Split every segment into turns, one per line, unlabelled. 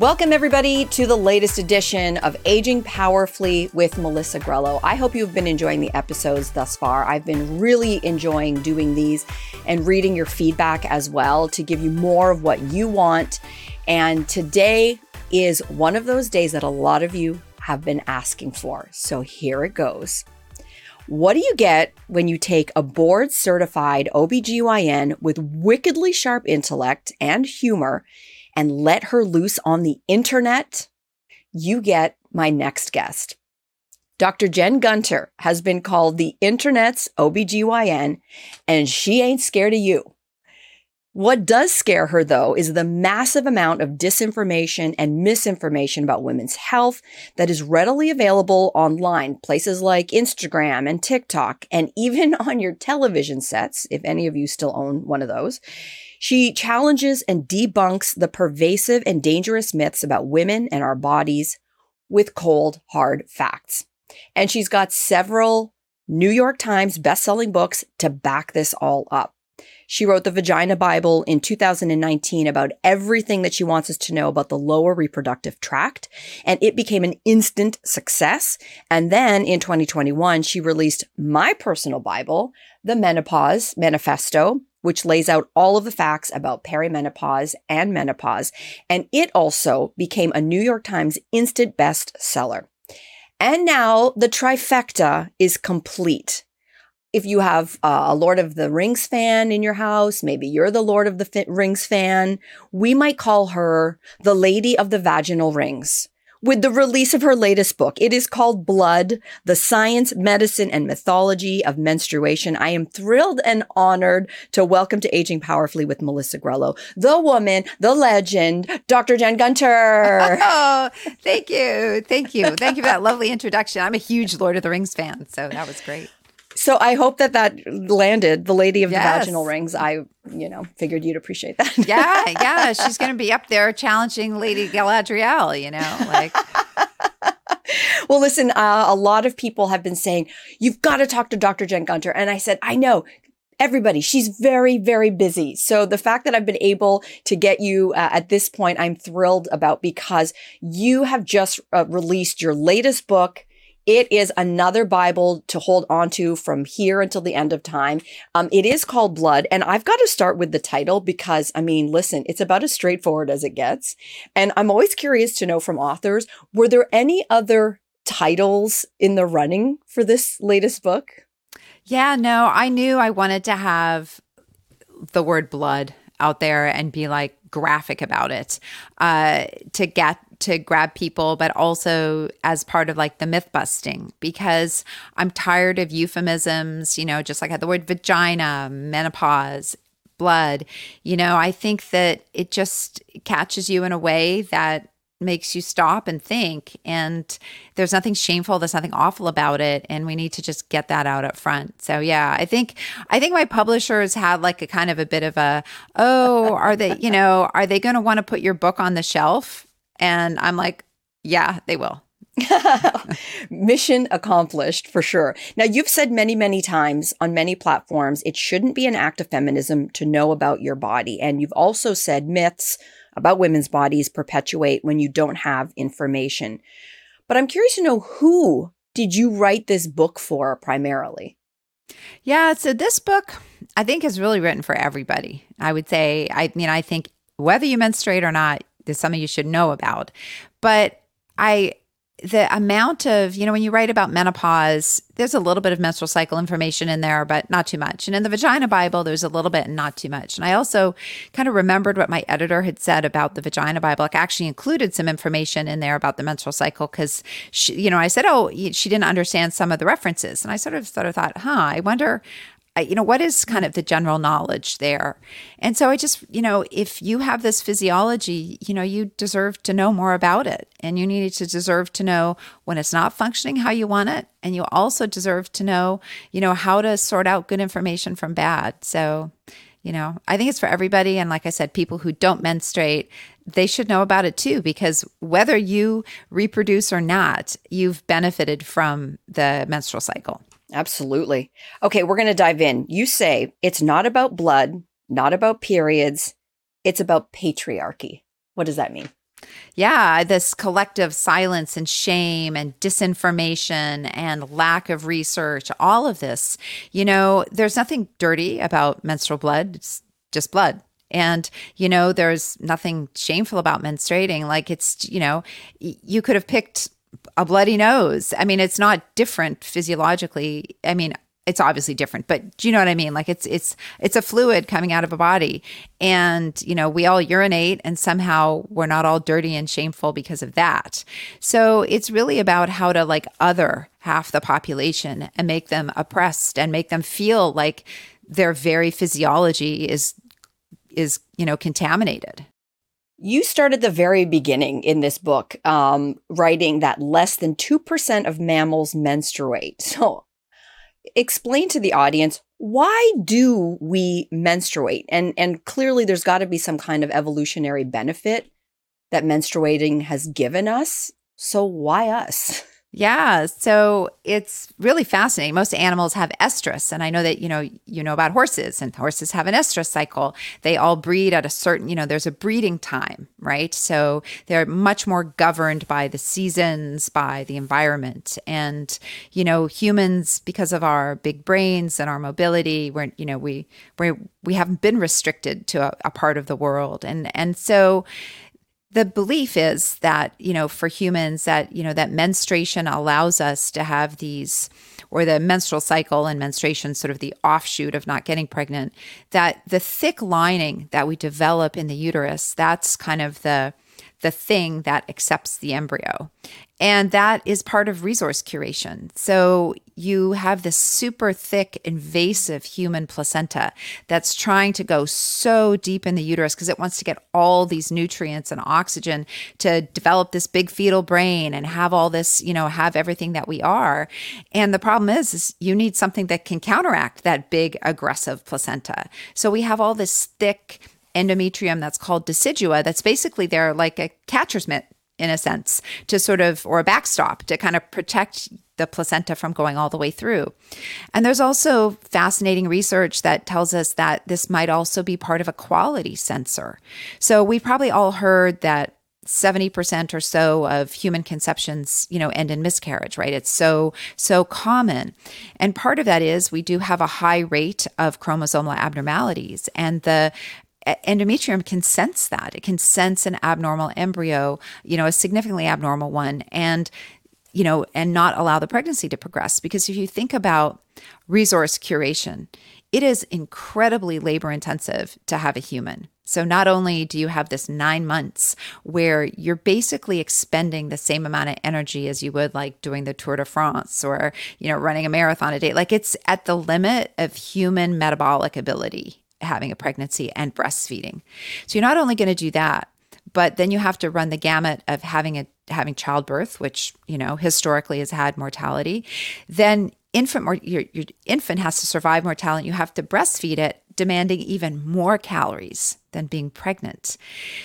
Welcome, everybody, to the latest edition of Aging Powerfully with Melissa Grelo. I hope you've been enjoying the episodes thus far. I've been really enjoying doing these and reading your feedback as well to give you more of what you want. And today is one of those days that a lot of you have been asking for. So here it goes. What do you get when you take a board certified OBGYN with wickedly sharp intellect and humor and let her loose on the internet, you get my next guest. Dr. Jen Gunter has been called the internet's OBGYN, and she ain't scared of you. What does scare her, though, is the massive amount of disinformation and misinformation about women's health that is readily available online, places like Instagram and TikTok, and even on your television sets, if any of you still own one of those. She challenges and debunks the pervasive and dangerous myths about women and our bodies with cold, hard facts. And she's got several New York Times bestselling books to back this all up. She wrote the Vagina Bible in 2019 about everything that she wants us to know about the lower reproductive tract, and it became an instant success. And then in 2021, she released my personal Bible, the Menopause Manifesto, which lays out all of the facts about perimenopause and menopause. And it also became a New York Times instant bestseller. And now the trifecta is complete. If you have uh, a Lord of the Rings fan in your house, maybe you're the Lord of the Rings fan, we might call her the Lady of the Vaginal Rings with the release of her latest book. It is called Blood, The Science, Medicine, and Mythology of Menstruation. I am thrilled and honored to welcome to Aging Powerfully with Melissa Grelo, the woman, the legend, Dr. Jen Gunter.
oh, thank you. Thank you. Thank you for that lovely introduction. I'm a huge Lord of the Rings fan, so that was great.
So I hope that that landed the lady of yes. the vaginal rings. I, you know, figured you'd appreciate that.
yeah, yeah. She's going to be up there challenging Lady Galadriel, you know, like.
well, listen, uh, a lot of people have been saying, you've got to talk to Dr. Jen Gunter. And I said, I know, everybody. She's very, very busy. So the fact that I've been able to get you uh, at this point, I'm thrilled about because you have just uh, released your latest book. It is another Bible to hold on to from here until the end of time. Um, it is called Blood. And I've got to start with the title because, I mean, listen, it's about as straightforward as it gets. And I'm always curious to know from authors were there any other titles in the running for this latest book?
Yeah, no, I knew I wanted to have the word blood out there and be like graphic about it uh, to get to grab people, but also as part of like the myth busting because I'm tired of euphemisms, you know, just like the word vagina, menopause, blood. You know, I think that it just catches you in a way that makes you stop and think and there's nothing shameful there's nothing awful about it and we need to just get that out up front so yeah i think i think my publishers had like a kind of a bit of a oh are they you know are they going to want to put your book on the shelf and I'm like, yeah, they will.
Mission accomplished for sure. Now, you've said many, many times on many platforms, it shouldn't be an act of feminism to know about your body. And you've also said myths about women's bodies perpetuate when you don't have information. But I'm curious to know who did you write this book for primarily?
Yeah, so this book I think is really written for everybody. I would say, I mean, I think whether you menstruate or not, there's something you should know about. But I the amount of, you know, when you write about menopause, there's a little bit of menstrual cycle information in there, but not too much. And in the Vagina Bible, there's a little bit and not too much. And I also kind of remembered what my editor had said about the Vagina Bible. Like, actually included some information in there about the menstrual cycle because, you know, I said, oh, she didn't understand some of the references. And I sort of sort of thought, huh, I wonder you know, what is kind of the general knowledge there? And so I just, you know, if you have this physiology, you know, you deserve to know more about it. And you need to deserve to know when it's not functioning how you want it. And you also deserve to know, you know, how to sort out good information from bad. So, you know, I think it's for everybody. And like I said, people who don't menstruate, they should know about it too, because whether you reproduce or not, you've benefited from the menstrual cycle.
Absolutely. Okay, we're going to dive in. You say it's not about blood, not about periods, it's about patriarchy. What does that mean?
Yeah, this collective silence and shame and disinformation and lack of research, all of this. You know, there's nothing dirty about menstrual blood, it's just blood. And, you know, there's nothing shameful about menstruating. Like it's, you know, you could have picked a bloody nose. I mean, it's not different physiologically. I mean, it's obviously different, but do you know what I mean? Like it's it's it's a fluid coming out of a body, and you know we all urinate, and somehow we're not all dirty and shameful because of that. So it's really about how to like other half the population and make them oppressed and make them feel like their very physiology is is you know contaminated.
You started the very beginning in this book, um, writing that less than 2% of mammals menstruate. So explain to the audience why do we menstruate? And, and clearly there's got to be some kind of evolutionary benefit that menstruating has given us. So why us?
Yeah, so it's really fascinating. Most animals have estrus, and I know that you know you know about horses, and horses have an estrus cycle. They all breed at a certain, you know, there's a breeding time, right? So they're much more governed by the seasons, by the environment, and you know, humans because of our big brains and our mobility, we're you know we we we haven't been restricted to a, a part of the world, and and so the belief is that you know for humans that you know that menstruation allows us to have these or the menstrual cycle and menstruation sort of the offshoot of not getting pregnant that the thick lining that we develop in the uterus that's kind of the the thing that accepts the embryo. And that is part of resource curation. So you have this super thick, invasive human placenta that's trying to go so deep in the uterus because it wants to get all these nutrients and oxygen to develop this big fetal brain and have all this, you know, have everything that we are. And the problem is, is you need something that can counteract that big, aggressive placenta. So we have all this thick, endometrium that's called decidua that's basically there like a catcher's mitt in a sense to sort of or a backstop to kind of protect the placenta from going all the way through. And there's also fascinating research that tells us that this might also be part of a quality sensor. So we've probably all heard that 70% or so of human conceptions, you know, end in miscarriage, right? It's so, so common. And part of that is we do have a high rate of chromosomal abnormalities. And the endometrium can sense that. It can sense an abnormal embryo, you know, a significantly abnormal one, and you know, and not allow the pregnancy to progress. Because if you think about resource curation, it is incredibly labor intensive to have a human. So not only do you have this nine months where you're basically expending the same amount of energy as you would like doing the Tour de France or, you know, running a marathon a day, like it's at the limit of human metabolic ability having a pregnancy and breastfeeding. So you're not only going to do that, but then you have to run the gamut of having a having childbirth, which you know historically has had mortality. Then infant your, your infant has to survive mortality. You have to breastfeed it, demanding even more calories than being pregnant.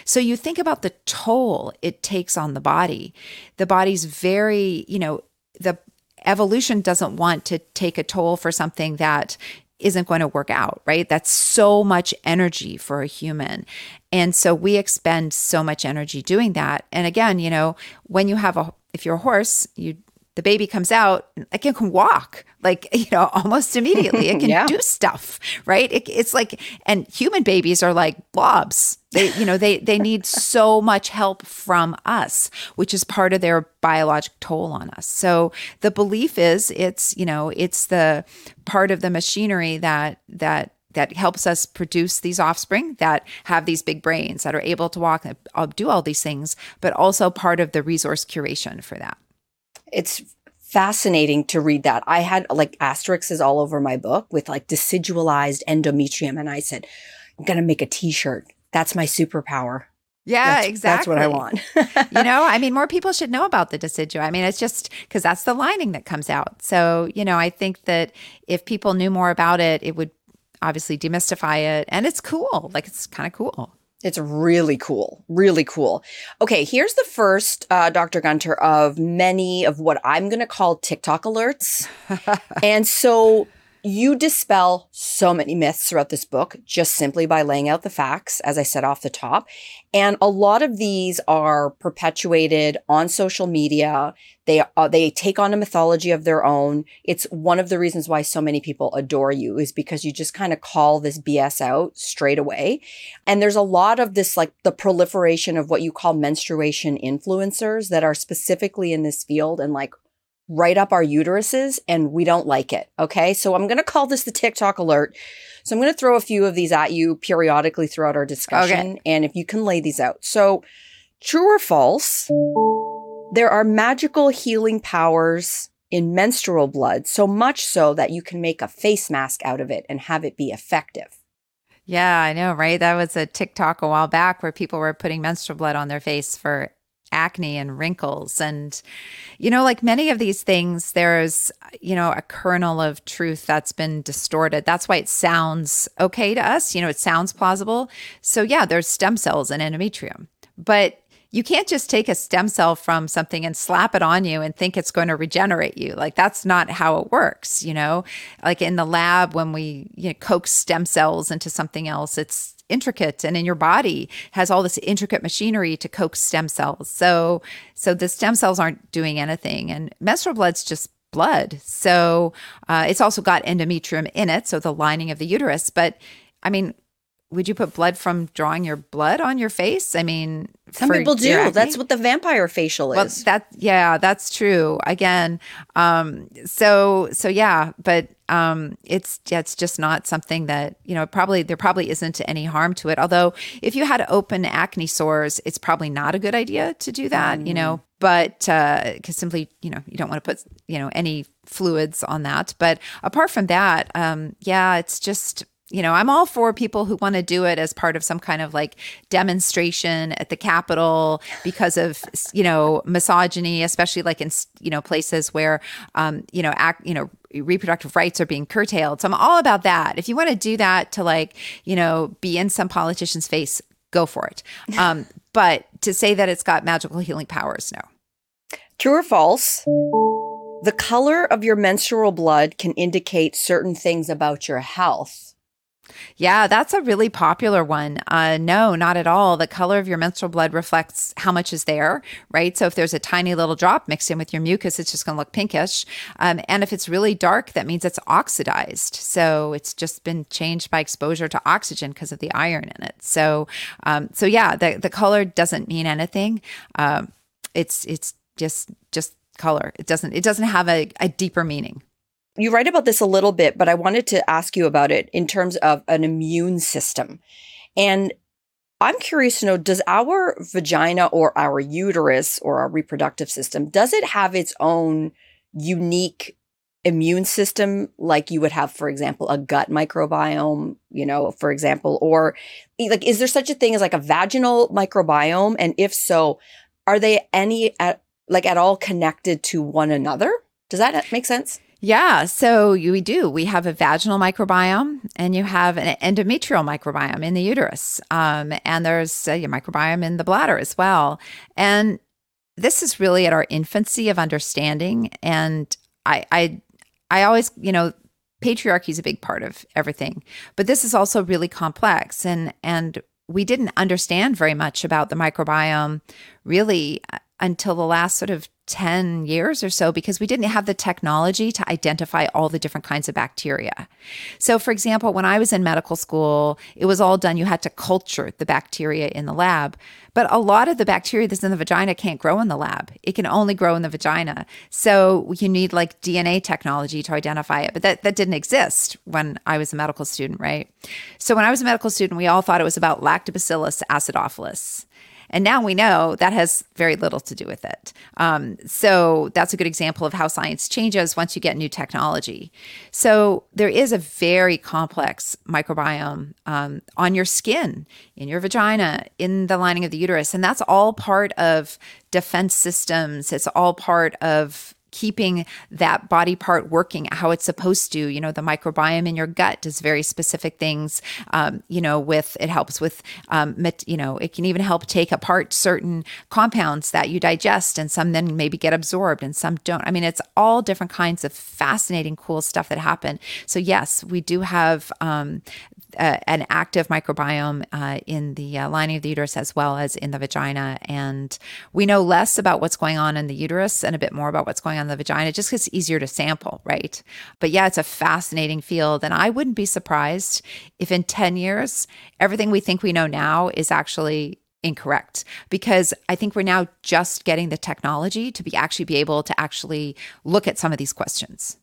So you think about the toll it takes on the body. The body's very, you know, the evolution doesn't want to take a toll for something that isn't going to work out, right? That's so much energy for a human. And so we expend so much energy doing that. And again, you know, when you have a, if you're a horse, you the baby comes out, it can walk like, you know, almost immediately. It can yeah. do stuff, right? It, it's like, and human babies are like blobs. They, you know, they, they need so much help from us, which is part of their biologic toll on us. So the belief is it's, you know, it's the part of the machinery that, that, that helps us produce these offspring that have these big brains that are able to walk and uh, do all these things, but also part of the resource curation for that
it's fascinating to read that. I had like asterisks all over my book with like decidualized endometrium. And I said, I'm going to make a t shirt. That's my superpower.
Yeah,
that's,
exactly.
That's what I want.
you know, I mean, more people should know about the decidua. I mean, it's just because that's the lining that comes out. So, you know, I think that if people knew more about it, it would obviously demystify it. And it's cool. Like, it's kind of cool.
It's really cool. Really cool. Okay, here's the first, uh, Dr. Gunter, of many of what I'm going to call TikTok alerts. and so you dispel so many myths throughout this book just simply by laying out the facts, as I said off the top. And a lot of these are perpetuated on social media. They uh, they take on a mythology of their own. It's one of the reasons why so many people adore you is because you just kind of call this BS out straight away. And there's a lot of this like the proliferation of what you call menstruation influencers that are specifically in this field and like right up our uteruses and we don't like it. Okay. So I'm going to call this the TikTok alert. So I'm going to throw a few of these at you periodically throughout our discussion. Okay. And if you can lay these out. So true or false, there are magical healing powers in menstrual blood, so much so that you can make a face mask out of it and have it be effective.
Yeah, I know, right? That was a TikTok a while back where people were putting menstrual blood on their face for acne and wrinkles. And, you know, like many of these things, there's, you know, a kernel of truth that's been distorted. That's why it sounds okay to us. You know, it sounds plausible. So, yeah, there's stem cells in endometrium. But you can't just take a stem cell from something and slap it on you and think it's going to regenerate you. Like that's not how it works, you know? Like in the lab when we you know, coax stem cells into something else, it's intricate and in your body has all this intricate machinery to coax stem cells. So so the stem cells aren't doing anything and menstrual blood's just blood. So uh, it's also got endometrium in it, so the lining of the uterus. But I mean, would you put blood from drawing your blood on your face? I mean,
some people do. That's what the vampire facial is.
Well, that yeah, that's true. Again, um, so so yeah, but um, it's yeah, it's just not something that you know. Probably there probably isn't any harm to it. Although if you had open acne sores, it's probably not a good idea to do that. Mm. You know, but because uh, simply you know you don't want to put you know any fluids on that. But apart from that, um, yeah, it's just you know, I'm all for people who want to do it as part of some kind of like demonstration at the Capitol because of, you know, misogyny, especially like in, you know, places where, um, you know, act, you know, reproductive rights are being curtailed. So I'm all about that. If you want to do that to like, you know, be in some politician's face, go for it. Um, but to say that it's got magical healing powers, no.
True or false? The color of your menstrual blood can indicate certain things about your health.
Yeah, that's a really popular one. Uh, no, not at all. The color of your menstrual blood reflects how much is there, right? So if there's a tiny little drop mixed in with your mucus, it's just going to look pinkish. Um, and if it's really dark, that means it's oxidized. So it's just been changed by exposure to oxygen because of the iron in it. So, um, so yeah, the the color doesn't mean anything. Um, it's it's just just color. It doesn't it doesn't have a, a deeper meaning.
You write about this a little bit, but I wanted to ask you about it in terms of an immune system. And I'm curious to know does our vagina or our uterus or our reproductive system does it have its own unique immune system like you would have for example a gut microbiome, you know, for example, or like is there such a thing as like a vaginal microbiome and if so, are they any at, like at all connected to one another? Does that make sense?
Yeah, so we do. We have a vaginal microbiome and you have an endometrial microbiome in the uterus. Um, and there's a microbiome in the bladder as well. And this is really at our infancy of understanding. And I, I, I always, you know, patriarchy is a big part of everything, but this is also really complex. And, and we didn't understand very much about the microbiome really uh, until the last sort of 10 years or so because we didn't have the technology to identify all the different kinds of bacteria. So, for example, when I was in medical school, it was all done, you had to culture the bacteria in the lab. But a lot of the bacteria that's in the vagina can't grow in the lab, it can only grow in the vagina. So, you need like DNA technology to identify it. But that, that didn't exist when I was a medical student, right? So, when I was a medical student, we all thought it was about Lactobacillus acidophilus. And now we know that has very little to do with it. Um, so that's a good example of how science changes once you get new technology. So there is a very complex microbiome um, on your skin, in your vagina, in the lining of the uterus. And that's all part of defense systems. It's all part of keeping that body part working how it's supposed to. You know, the microbiome in your gut does very specific things. Um, you know, with it helps with, um, you know, it can even help take apart certain compounds that you digest, and some then maybe get absorbed, and some don't. I mean, it's all different kinds of fascinating, cool stuff that happen. So yes, we do have um, an active microbiome uh, in the uh, lining of the uterus as well as in the vagina. And we know less about what's going on in the uterus and a bit more about what's going on the vagina just because it's easier to sample, right? But yeah, it's a fascinating field. And I wouldn't be surprised if in 10 years, everything we think we know now is actually incorrect because I think we're now just getting the technology to be actually be able to actually look at some of these questions.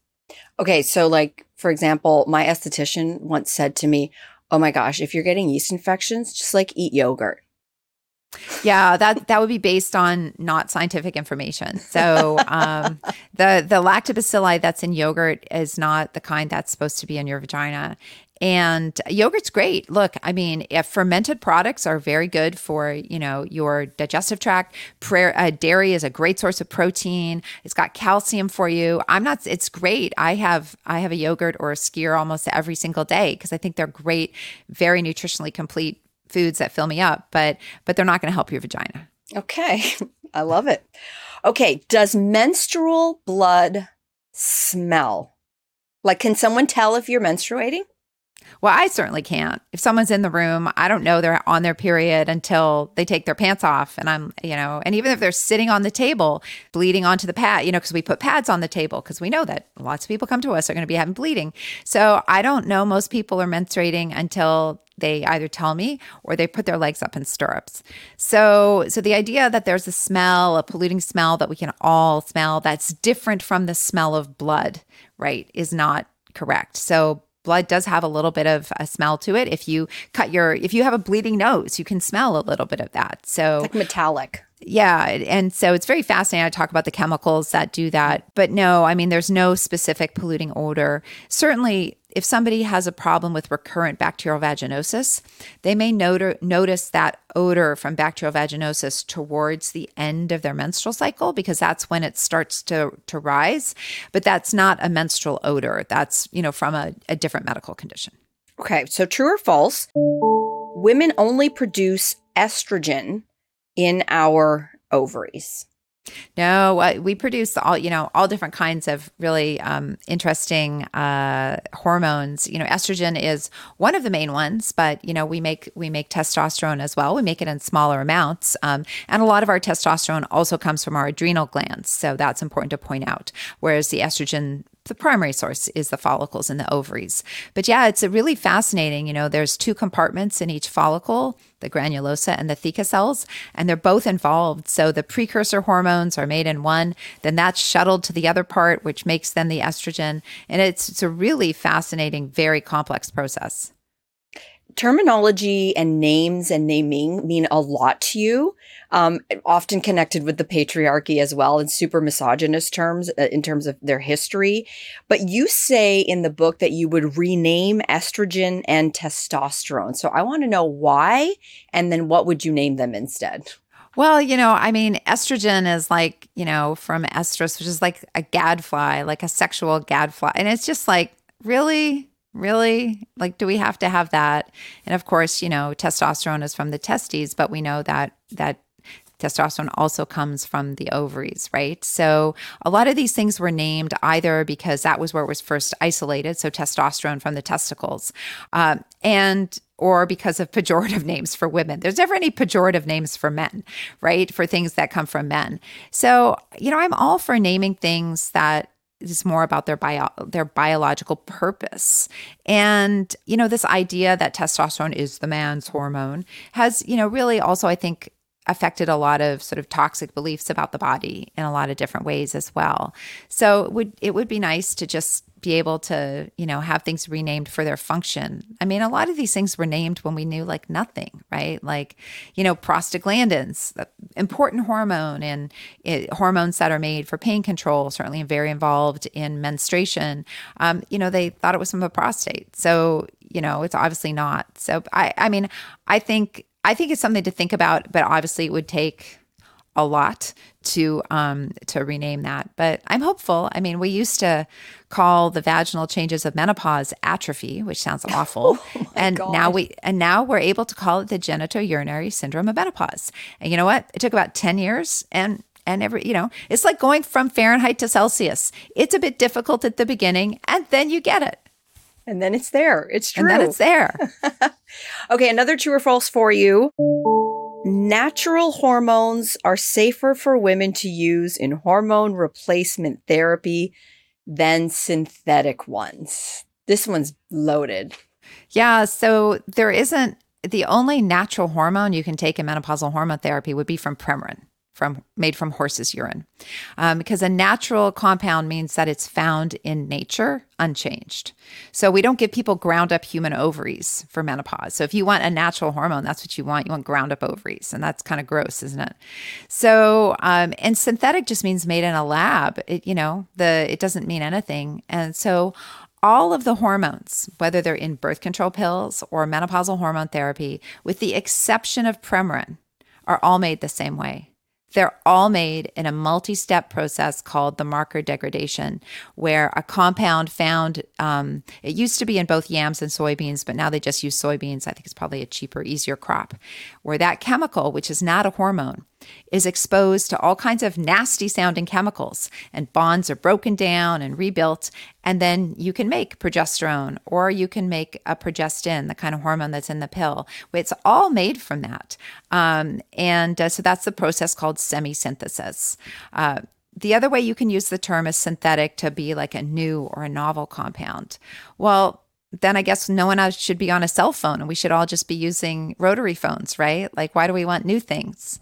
Okay, so like for example, my esthetician once said to me, "Oh my gosh, if you're getting yeast infections, just like eat yogurt."
Yeah, that that would be based on not scientific information. So um, the the lactobacilli that's in yogurt is not the kind that's supposed to be in your vagina, and yogurt's great. Look, I mean, if fermented products are very good for, you know, your digestive tract. Prayer, uh, dairy is a great source of protein. It's got calcium for you. I'm not it's great. I have I have a yogurt or a skyr almost every single day because I think they're great, very nutritionally complete foods that fill me up, but but they're not going to help your vagina.
Okay. I love it. Okay, does menstrual blood smell? Like can someone tell if you're menstruating?
Well, I certainly can't. If someone's in the room, I don't know they're on their period until they take their pants off. And I'm, you know, and even if they're sitting on the table, bleeding onto the pad, you know, because we put pads on the table because we know that lots of people come to us are going to be having bleeding. So I don't know most people are menstruating until they either tell me or they put their legs up in stirrups. So so the idea that there's a smell, a polluting smell that we can all smell that's different from the smell of blood, right, is not correct. So blood does have a little bit of a smell to it. If you cut your, if you have a bleeding nose, you can smell a little bit of that. So
like metallic.
Yeah. And so it's very fascinating. I talk about the chemicals that do that. But no, I mean, there's no specific polluting odor. Certainly, if somebody has a problem with recurrent bacterial vaginosis, they may not- notice that odor from bacterial vaginosis towards the end of their menstrual cycle because that's when it starts to, to rise. But that's not a menstrual odor. That's, you know, from a, a different medical condition.
Okay. So true or false? Women only produce estrogen in our ovaries.
No, uh, we produce all you know all different kinds of really um, interesting uh, hormones. You know, estrogen is one of the main ones, but you know we make we make testosterone as well. We make it in smaller amounts, um, and a lot of our testosterone also comes from our adrenal glands. So that's important to point out. Whereas the estrogen the primary source is the follicles in the ovaries. But yeah, it's a really fascinating. You know, there's two compartments in each follicle, the granulosa and the theca cells, and they're both involved. So the precursor hormones are made in one, then that's shuttled to the other part, which makes then the estrogen. And it's, it's a really fascinating, very complex process
terminology and names and naming mean a lot to you, um, often connected with the patriarchy as well in super misogynist terms uh, in terms of their history. But you say in the book that you would rename estrogen and testosterone. So I want to know why and then what would you name them instead?
Well, you know, I mean, estrogen is like, you know, from estrus, which is like a gadfly, like a sexual gadfly. And it's just like, really? Really like do we have to have that and of course you know testosterone is from the testes but we know that that testosterone also comes from the ovaries right so a lot of these things were named either because that was where it was first isolated so testosterone from the testicles um, and or because of pejorative names for women. There's never any pejorative names for men, right? For things that come from men. So, you know, I'm all for naming things that is more about their bio their biological purpose. And you know, this idea that testosterone is the man's hormone has, you know, really also I think affected a lot of sort of toxic beliefs about the body in a lot of different ways as well. So it would it would be nice to just be able to, you know, have things renamed for their function. I mean, a lot of these things were named when we knew like nothing, right? Like, you know, prostaglandins, important hormone and it, hormones that are made for pain control, certainly very involved in menstruation. Um, you know, they thought it was from the prostate. So, you know, it's obviously not. So I I mean, I think I think it's something to think about, but obviously it would take a lot to um, to rename that. But I'm hopeful. I mean, we used to call the vaginal changes of menopause atrophy, which sounds awful,
oh
and
God.
now we and now we're able to call it the genitourinary syndrome of menopause. And you know what? It took about ten years, and and every you know it's like going from Fahrenheit to Celsius. It's a bit difficult at the beginning, and then you get it.
And then it's there. It's true.
And then it's there.
okay, another true or false for you. Natural hormones are safer for women to use in hormone replacement therapy than synthetic ones. This one's loaded.
Yeah. So there isn't the only natural hormone you can take in menopausal hormone therapy would be from Premarin from made from horse's urine. Um, because a natural compound means that it's found in nature unchanged. So we don't give people ground up human ovaries for menopause. So if you want a natural hormone that's what you want. You want ground up ovaries and that's kind of gross isn't it? So um, and synthetic just means made in a lab. It, you know the it doesn't mean anything. And so all of the hormones, whether they're in birth control pills or menopausal hormone therapy, with the exception of Premarin, are all made the same way. They're all made in a multi step process called the marker degradation, where a compound found, um, it used to be in both yams and soybeans, but now they just use soybeans. I think it's probably a cheaper, easier crop, where that chemical, which is not a hormone, is exposed to all kinds of nasty sounding chemicals and bonds are broken down and rebuilt. And then you can make progesterone or you can make a progestin, the kind of hormone that's in the pill. It's all made from that. Um, and uh, so that's the process called semi synthesis. Uh, the other way you can use the term is synthetic to be like a new or a novel compound. Well, then I guess no one else should be on a cell phone and we should all just be using rotary phones, right? Like, why do we want new things?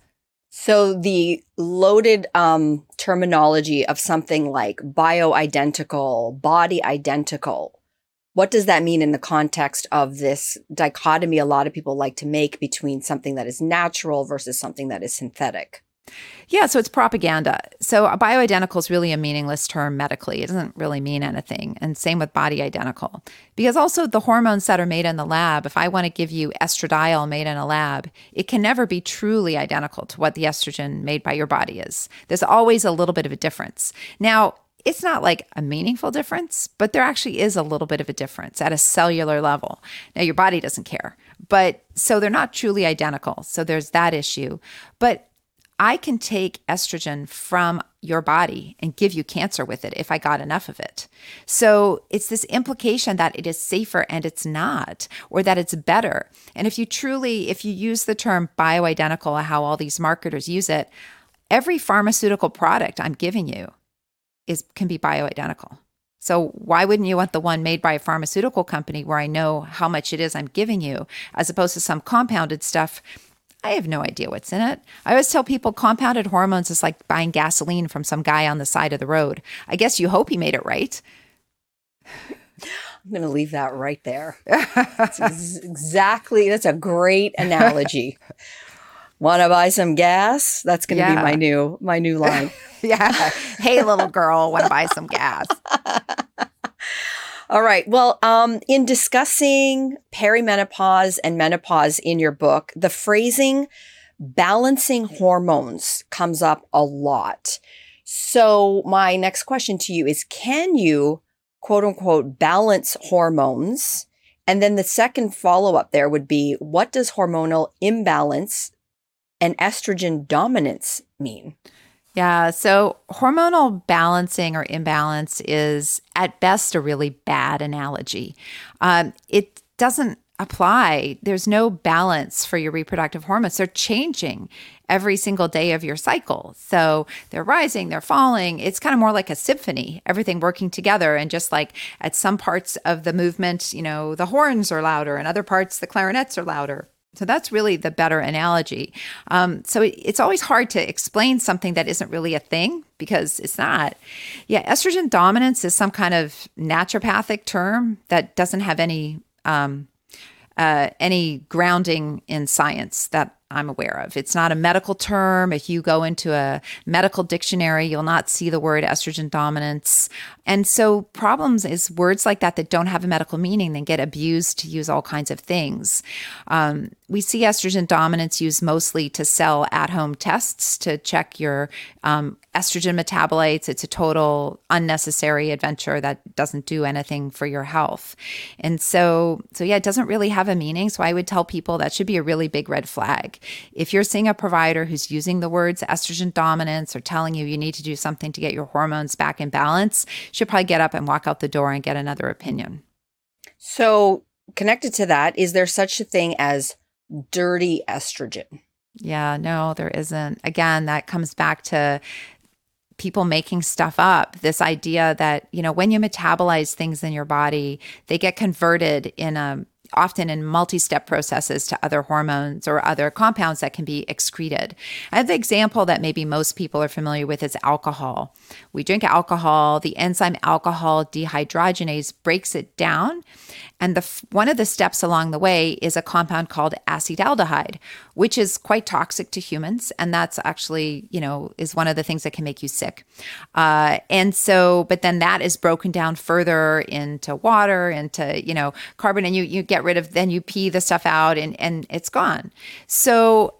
So the loaded um, terminology of something like bioidentical, body identical, what does that mean in the context of this dichotomy a lot of people like to make between something that is natural versus something that is synthetic?
Yeah, so it's propaganda. So a bioidentical is really a meaningless term medically. It doesn't really mean anything. And same with body identical. Because also the hormones that are made in the lab, if I want to give you estradiol made in a lab, it can never be truly identical to what the estrogen made by your body is. There's always a little bit of a difference. Now, it's not like a meaningful difference, but there actually is a little bit of a difference at a cellular level. Now, your body doesn't care, but so they're not truly identical. So there's that issue. But I can take estrogen from your body and give you cancer with it if I got enough of it. So it's this implication that it is safer and it's not, or that it's better. And if you truly, if you use the term bioidentical, how all these marketers use it, every pharmaceutical product I'm giving you is can be bioidentical. So why wouldn't you want the one made by a pharmaceutical company where I know how much it is I'm giving you, as opposed to some compounded stuff I have no idea what's in it. I always tell people compounded hormones is like buying gasoline from some guy on the side of the road. I guess you hope he made it right.
I'm going to leave that right there. that's ex- exactly, that's a great analogy. Want to buy some gas? That's going to
Yeah.
be my new my new line.
yeah. Hey, little girl, want to buy some gas?
All right. Well, um, in discussing perimenopause and menopause in your book, the phrasing balancing hormones comes up a lot. So, my next question to you is can you, quote unquote, balance hormones? And then the second follow up there would be what does hormonal imbalance and estrogen dominance mean?
Yeah. So hormonal balancing or imbalance is at best a really bad analogy. Um, it doesn't apply. There's no balance for your reproductive hormones. They're changing every single day of your cycle. So they're rising, they're falling. It's kind of more like a symphony, everything working together. And just like at some parts of the movement, you know, the horns are louder, and other parts, the clarinets are louder. So that's really the better analogy. Um, so it, it's always hard to explain something that isn't really a thing because it's not. Yeah, estrogen dominance is some kind of naturopathic term that doesn't have any um, uh, any grounding in science that I'm aware of. It's not a medical term. If you go into a medical dictionary, you'll not see the word estrogen dominance. And so, problems is words like that that don't have a medical meaning, then get abused to use all kinds of things. Um, we see estrogen dominance used mostly to sell at home tests to check your um, estrogen metabolites. It's a total unnecessary adventure that doesn't do anything for your health. And so, so yeah, it doesn't really have a meaning. So I would tell people that should be a really big red flag. If you're seeing a provider who's using the words estrogen dominance or telling you you need to do something to get your hormones back in balance, you should probably get up and walk out the door and get another opinion.
So, connected to that, is there such a thing as dirty estrogen?
Yeah, no, there isn't. Again, that comes back to people making stuff up. This idea that, you know, when you metabolize things in your body, they get converted in a often in multi-step processes to other hormones or other compounds that can be excreted. And the example that maybe most people are familiar with is alcohol. We drink alcohol, the enzyme alcohol dehydrogenase breaks it down and the one of the steps along the way is a compound called acetaldehyde, which is quite toxic to humans, and that's actually you know is one of the things that can make you sick. Uh, and so, but then that is broken down further into water, into you know carbon, and you you get rid of then you pee the stuff out, and and it's gone. So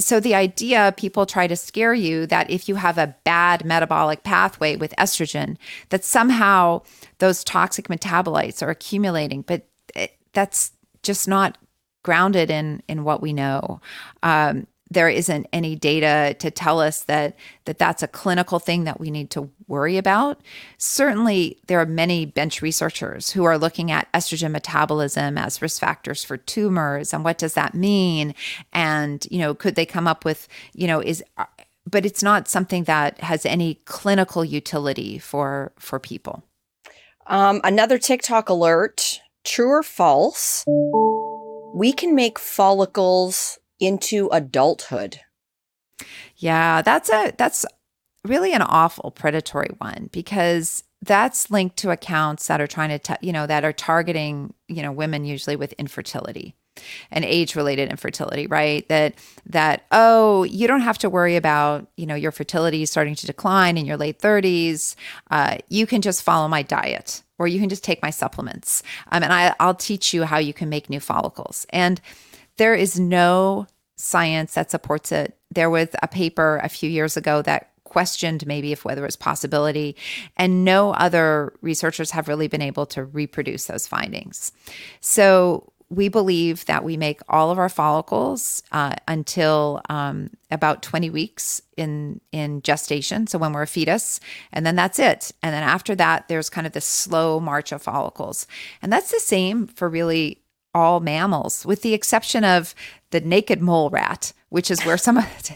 so the idea people try to scare you that if you have a bad metabolic pathway with estrogen that somehow those toxic metabolites are accumulating but it, that's just not grounded in in what we know. Um, there isn't any data to tell us that that that's a clinical thing that we need to worry about. Certainly there are many bench researchers who are looking at estrogen metabolism as risk factors for tumors and what does that mean? And you know could they come up with you know is but it's not something that has any clinical utility for for people.
Um, another tiktok alert true or false we can make follicles into adulthood.
Yeah, that's a that's really an awful predatory one because that's linked to accounts that are trying to t- you know that are targeting you know women usually with infertility and age related infertility right? That that oh you don't have to worry about you know your fertility starting to decline in your late 30s uh, you can just follow my diet or you can just take my supplements. Um, and I, i'll teach you how you can make new follicles. And there is no science that supports it. There was a paper a few years ago that questioned maybe if whether it's possibility and no other researchers have really been able to reproduce those findings. So we believe that we make all of our follicles uh, until um, about 20 weeks in in gestation so when we're a fetus and then that's it. And then after that there's kind of this slow march of follicles. And that's the same for really all mammals, with the exception of the naked mole rat, which is where some of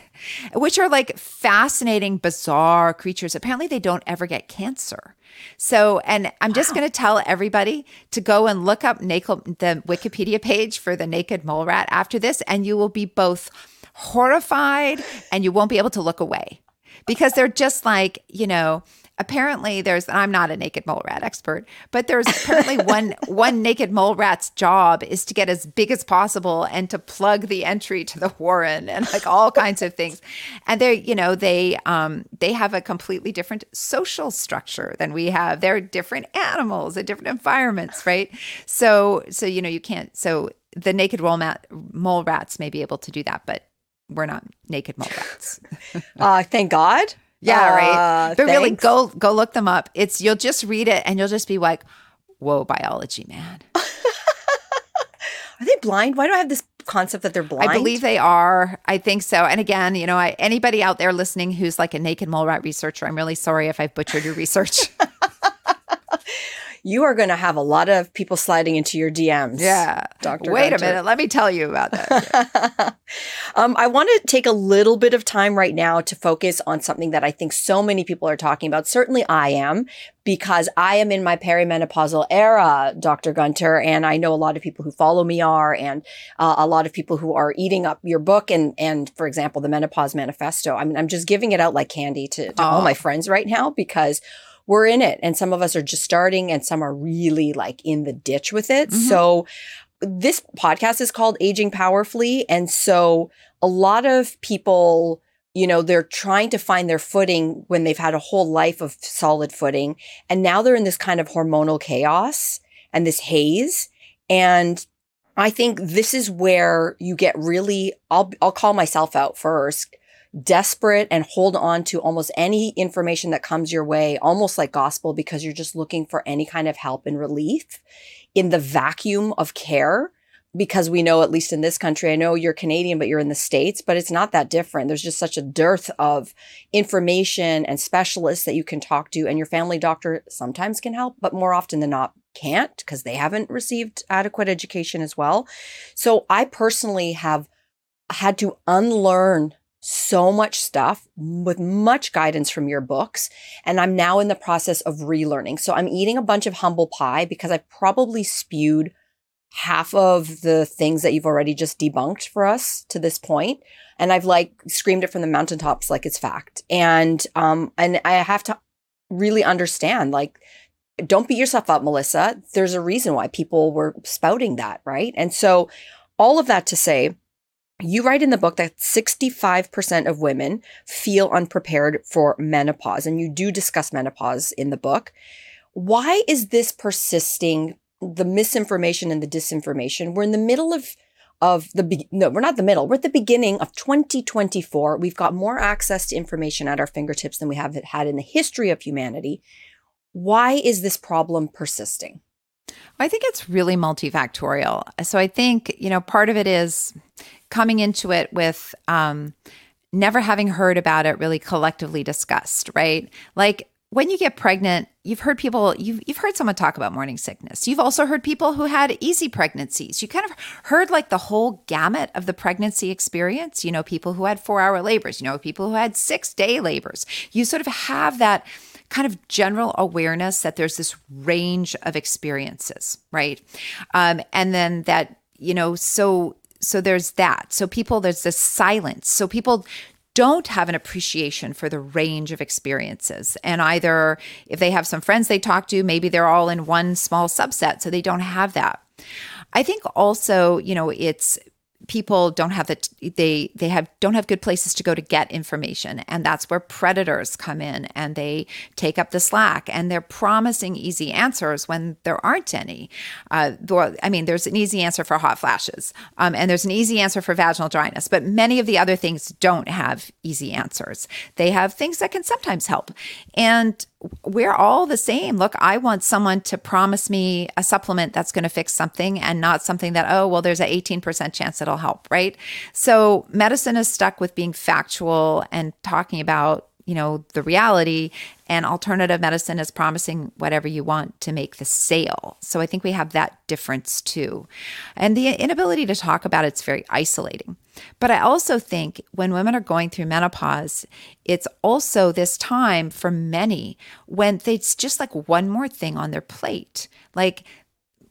which are like fascinating, bizarre creatures. Apparently, they don't ever get cancer. So, and I'm wow. just going to tell everybody to go and look up naked, the Wikipedia page for the naked mole rat after this, and you will be both horrified and you won't be able to look away because they're just like, you know, apparently there's I'm not a naked mole rat expert, but there's apparently one one naked mole rat's job is to get as big as possible and to plug the entry to the warren and like all kinds of things. And they you know they um they have a completely different social structure than we have. They're different animals in different environments, right? So so you know you can't so the naked mole, mat, mole rats may be able to do that, but we're not naked mole rats.
uh, thank God.
Yeah, uh, right. But thanks. really, go go look them up. It's you'll just read it and you'll just be like, "Whoa, biology, man."
are they blind? Why do I have this concept that they're blind?
I believe they are. I think so. And again, you know, I, anybody out there listening who's like a naked mole rat researcher, I'm really sorry if I've butchered your research.
you are going to have a lot of people sliding into your DMs.
Yeah. Dr. Wait Gunter. a minute. Let me tell you about
that. um, I want to take a little bit of time right now to focus on something that I think so many people are talking about. Certainly I am, because I am in my perimenopausal era, Dr. Gunter, and I know a lot of people who follow me are, and uh, a lot of people who are eating up your book and, and for example, the Menopause Manifesto. I mean, I'm just giving it out like candy to, to oh. all my friends right now because we're in it and some of us are just starting and some are really like in the ditch with it. Mm-hmm. So this podcast is called Aging Powerfully. And so a lot of people, you know, they're trying to find their footing when they've had a whole life of solid footing. And now they're in this kind of hormonal chaos and this haze. And I think this is where you get really, I'll, I'll call myself out first, desperate and hold on to almost any information that comes your way, almost like gospel, because you're just looking for any kind of help and relief in the vacuum of care. Because we know, at least in this country, I know you're Canadian, but you're in the States, but it's not that different. There's just such a dearth of information and specialists that you can talk to, and your family doctor sometimes can help, but more often than not, can't because they haven't received adequate education as well. So I personally have had to unlearn so much stuff with much guidance from your books. And I'm now in the process of relearning. So I'm eating a bunch of humble pie because I probably spewed half of the things that you've already just debunked for us to this point and i've like screamed it from the mountaintops like it's fact and um and i have to really understand like don't beat yourself up, Melissa. There's a reason why people were spouting that, right? And so, all of that to say, you write in the book that 65% of women feel unprepared for menopause, and you do discuss menopause in the book. Why is this persisting? The misinformation and the disinformation. We're in the middle of of the be- no, we're not the middle. We're at the beginning of 2024. We've got more access to information at our fingertips than we have had in the history of humanity. Why is this problem persisting?
I think it's really multifactorial. So I think, you know, part of it is coming into it with um, never having heard about it really collectively discussed, right? Like when you get pregnant, you've heard people, you've, you've heard someone talk about morning sickness. You've also heard people who had easy pregnancies. You kind of heard like the whole gamut of the pregnancy experience. You know, people who had four hour labors, you know, people who had six day labors. You sort of have that kind of general awareness that there's this range of experiences, right? Um, and then that, you know, so so there's that. So people, there's this silence. So people don't have an appreciation for the range of experiences. And either if they have some friends they talk to, maybe they're all in one small subset, so they don't have that. I think also, you know, it's people don't have the they they have don't have good places to go to get information. And that's where predators come in and they take up the slack and they're promising easy answers when there aren't any. Uh, i mean there's an easy answer for hot flashes um, and there's an easy answer for vaginal dryness but many of the other things don't have easy answers. They have things that can sometimes help. And we're all the same. Look, I want someone to promise me a supplement that's going to fix something and not something that, oh, well, there's an 18% chance it'll help, right? So medicine is stuck with being factual and talking about you know the reality and alternative medicine is promising whatever you want to make the sale. So i think we have that difference too. And the inability to talk about it's very isolating. But i also think when women are going through menopause it's also this time for many when it's just like one more thing on their plate. Like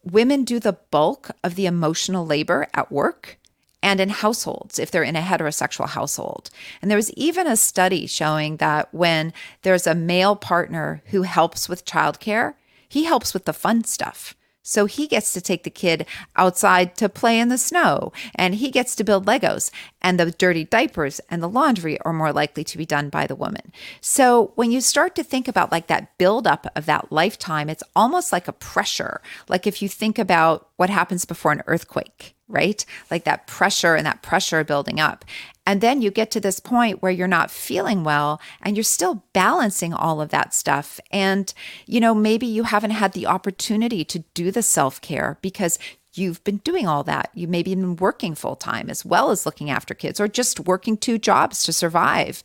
women do the bulk of the emotional labor at work and in households if they're in a heterosexual household. And there was even a study showing that when there's a male partner who helps with childcare, he helps with the fun stuff. So he gets to take the kid outside to play in the snow and he gets to build Legos and the dirty diapers and the laundry are more likely to be done by the woman. So when you start to think about like that buildup of that lifetime, it's almost like a pressure. Like if you think about what happens before an earthquake, right? Like that pressure and that pressure building up. And then you get to this point where you're not feeling well and you're still balancing all of that stuff. And, you know, maybe you haven't had the opportunity to do the self care because you've been doing all that. You maybe been working full time as well as looking after kids or just working two jobs to survive.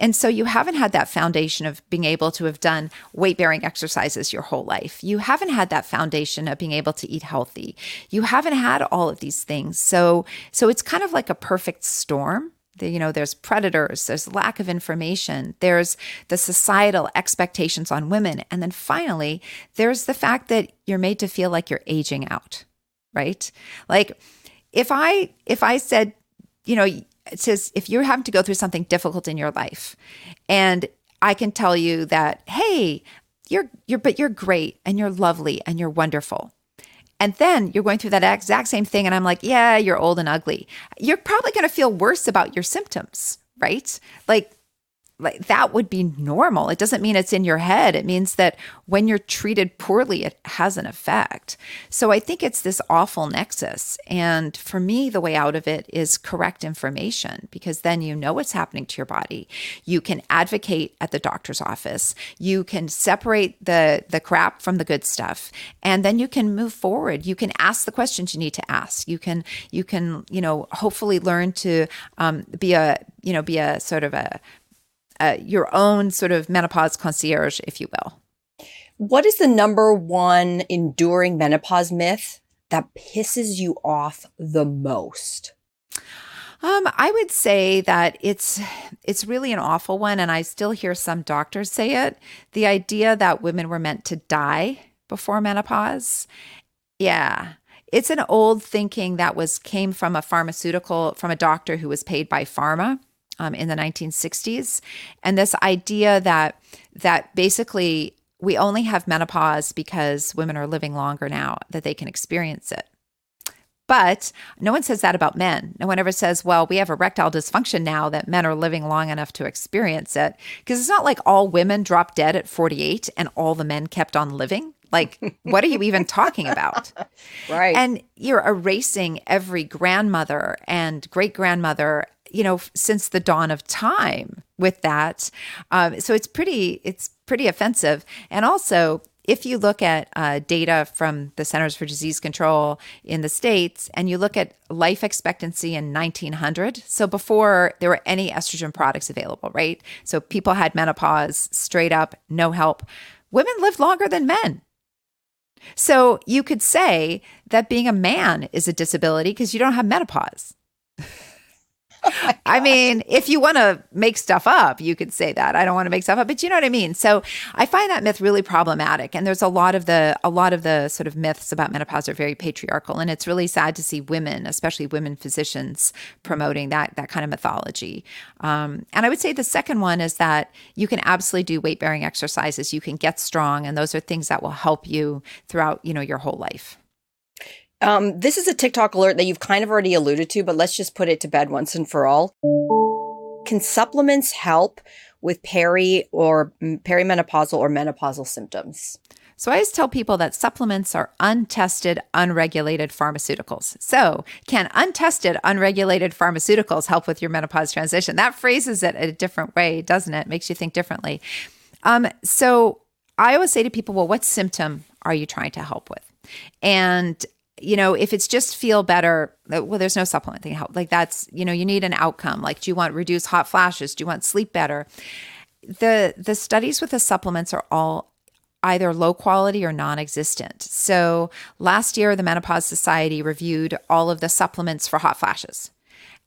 And so you haven't had that foundation of being able to have done weight bearing exercises your whole life. You haven't had that foundation of being able to eat healthy. You haven't had all of these things. So so it's kind of like a perfect storm you know there's predators there's lack of information there's the societal expectations on women and then finally there's the fact that you're made to feel like you're aging out right? Like if I if I said, you know, it says if you're having to go through something difficult in your life and I can tell you that, hey, you're you're but you're great and you're lovely and you're wonderful. And then you're going through that exact same thing. And I'm like, yeah, you're old and ugly. You're probably going to feel worse about your symptoms, right? Like, like that would be normal. It doesn't mean it's in your head. It means that when you're treated poorly, it has an effect. So I think it's this awful nexus. And for me, the way out of it is correct information because then you know what's happening to your body. You can advocate at the doctor's office. You can separate the the crap from the good stuff, and then you can move forward. You can ask the questions you need to ask. You can you can you know hopefully learn to um, be a you know be a sort of a uh, your own sort of menopause concierge, if you will.
What is the number one enduring menopause myth that pisses you off the most?
Um, I would say that it's it's really an awful one, and I still hear some doctors say it. The idea that women were meant to die before menopause. Yeah. It's an old thinking that was came from a pharmaceutical from a doctor who was paid by pharma um, in the 1960s, and this idea that that basically we only have menopause because women are living longer now that they can experience it. But no one says that about men. No one ever says, well, we have erectile dysfunction now that men are living long enough to experience it. Because it's not like all women dropped dead at 48 and all the men kept on living. Like, what are you even talking about?
Right.
And you're erasing every grandmother and great grandmother you know, since the dawn of time with that. Um, so it's pretty, it's pretty offensive. And also, if you look at uh, data from the Centers for Disease Control in the States and you look at life expectancy in 1900, so before there were any estrogen products available, right? So people had menopause straight up, no help. Women lived longer than men. So you could say that being a man is a disability because you don't have menopause. Oh I mean, if you want to make stuff up, you could say that. I don't want to make stuff up, but you know what I mean. So I find that myth really problematic, and there's a lot of the a lot of the sort of myths about menopause are very patriarchal, and it's really sad to see women, especially women physicians, promoting that that kind of mythology. Um, and I would say the second one is that you can absolutely do weight bearing exercises. You can get strong, and those are things that will help you throughout you know your whole life.
Um, this is a TikTok alert that you've kind of already alluded to, but let's just put it to bed once and for all. Can supplements help with peri or perimenopausal or menopausal symptoms?
So I always tell people that supplements are untested, unregulated pharmaceuticals. So, can untested, unregulated pharmaceuticals help with your menopause transition? That phrases it a different way, doesn't it? Makes you think differently. Um, so I always say to people, well, what symptom are you trying to help with? And you know, if it's just feel better, uh, well, there's no supplement thing help. Like that's, you know, you need an outcome. Like, do you want reduced hot flashes? Do you want sleep better? The the studies with the supplements are all either low quality or non-existent. So last year, the Menopause Society reviewed all of the supplements for hot flashes,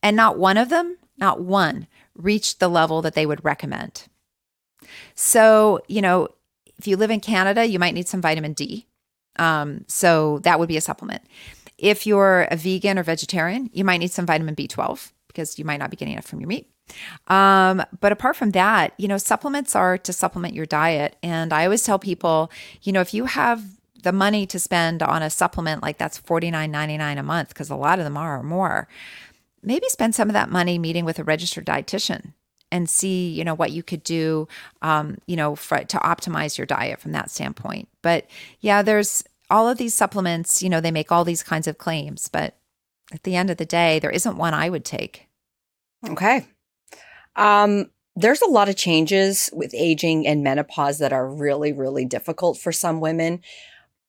and not one of them, not one, reached the level that they would recommend. So, you know, if you live in Canada, you might need some vitamin D um, so that would be a supplement. If you're a vegan or vegetarian, you might need some vitamin B12 because you might not be getting enough from your meat. Um, but apart from that, you know, supplements are to supplement your diet. And I always tell people, you know, if you have the money to spend on a supplement like that's $49.99 a month, because a lot of them are or more, maybe spend some of that money meeting with a registered dietitian and see you know what you could do um, you know for, to optimize your diet from that standpoint but yeah there's all of these supplements you know they make all these kinds of claims but at the end of the day there isn't one i would take
okay um there's a lot of changes with aging and menopause that are really really difficult for some women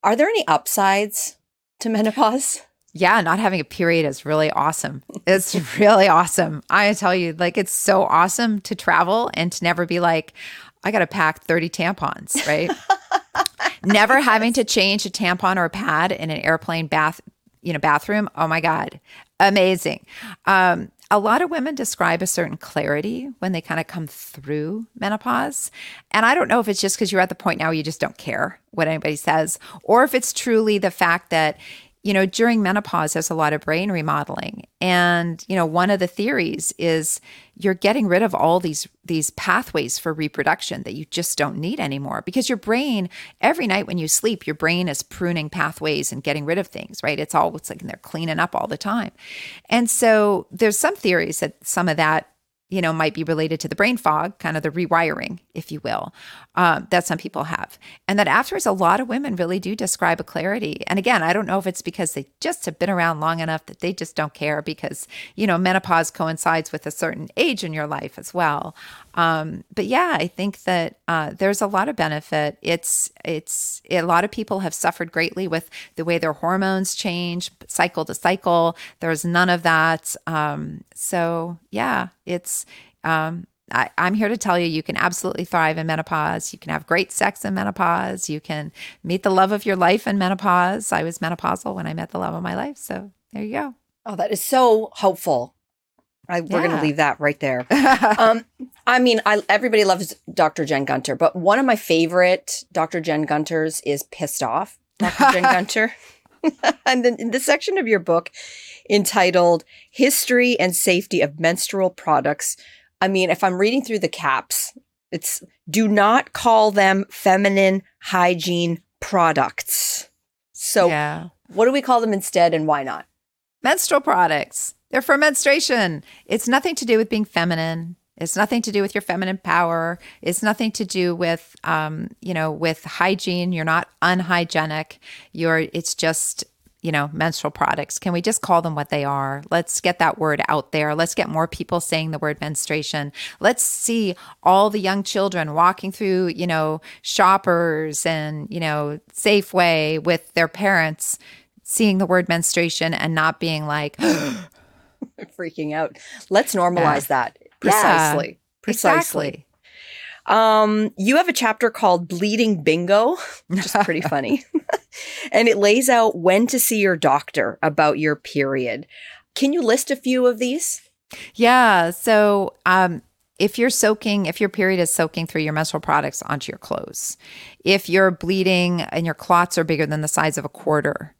are there any upsides to menopause
yeah, not having a period is really awesome. It's really awesome. I tell you, like, it's so awesome to travel and to never be like, I got to pack 30 tampons, right? never having to change a tampon or a pad in an airplane bath, you know, bathroom. Oh my God. Amazing. Um, a lot of women describe a certain clarity when they kind of come through menopause. And I don't know if it's just because you're at the point now you just don't care what anybody says, or if it's truly the fact that you know, during menopause, there's a lot of brain remodeling. And, you know, one of the theories is you're getting rid of all these these pathways for reproduction that you just don't need anymore because your brain every night when you sleep your brain is pruning pathways and getting rid of things right it's all it's like they're cleaning up all the time and so there's some theories that some of that you know, might be related to the brain fog, kind of the rewiring, if you will, um, that some people have. And that afterwards, a lot of women really do describe a clarity. And again, I don't know if it's because they just have been around long enough that they just don't care because, you know, menopause coincides with a certain age in your life as well. Um, but yeah, I think that uh, there's a lot of benefit. It's it's a lot of people have suffered greatly with the way their hormones change cycle to cycle. There's none of that. Um, so yeah, it's. Um, I, am here to tell you, you can absolutely thrive in menopause. You can have great sex in menopause. You can meet the love of your life in menopause. I was menopausal when I met the love of my life. So there you go.
Oh, that is so hopeful. I, we're going to leave that right there. um, I mean, I, everybody loves Dr. Jen Gunter, but one of my favorite Dr. Jen Gunters is Pissed Off, Dr. Jen Gunter. and then in the section of your book entitled History and Safety of Menstrual Products, I mean, if I'm reading through the caps, it's do not call them feminine hygiene products. So, yeah. what do we call them instead and why not?
Menstrual products. They're for menstruation. It's nothing to do with being feminine. It's nothing to do with your feminine power. It's nothing to do with, um, you know, with hygiene. You're not unhygienic. You're. It's just, you know, menstrual products. Can we just call them what they are? Let's get that word out there. Let's get more people saying the word menstruation. Let's see all the young children walking through, you know, shoppers and you know, Safeway with their parents, seeing the word menstruation and not being like.
freaking out. Let's normalize yeah. that. Precisely.
Yeah, precisely. Exactly.
Um, you have a chapter called Bleeding Bingo, which is pretty funny. and it lays out when to see your doctor about your period. Can you list a few of these?
Yeah. So, um, if you're soaking, if your period is soaking through your menstrual products onto your clothes, if you're bleeding and your clots are bigger than the size of a quarter,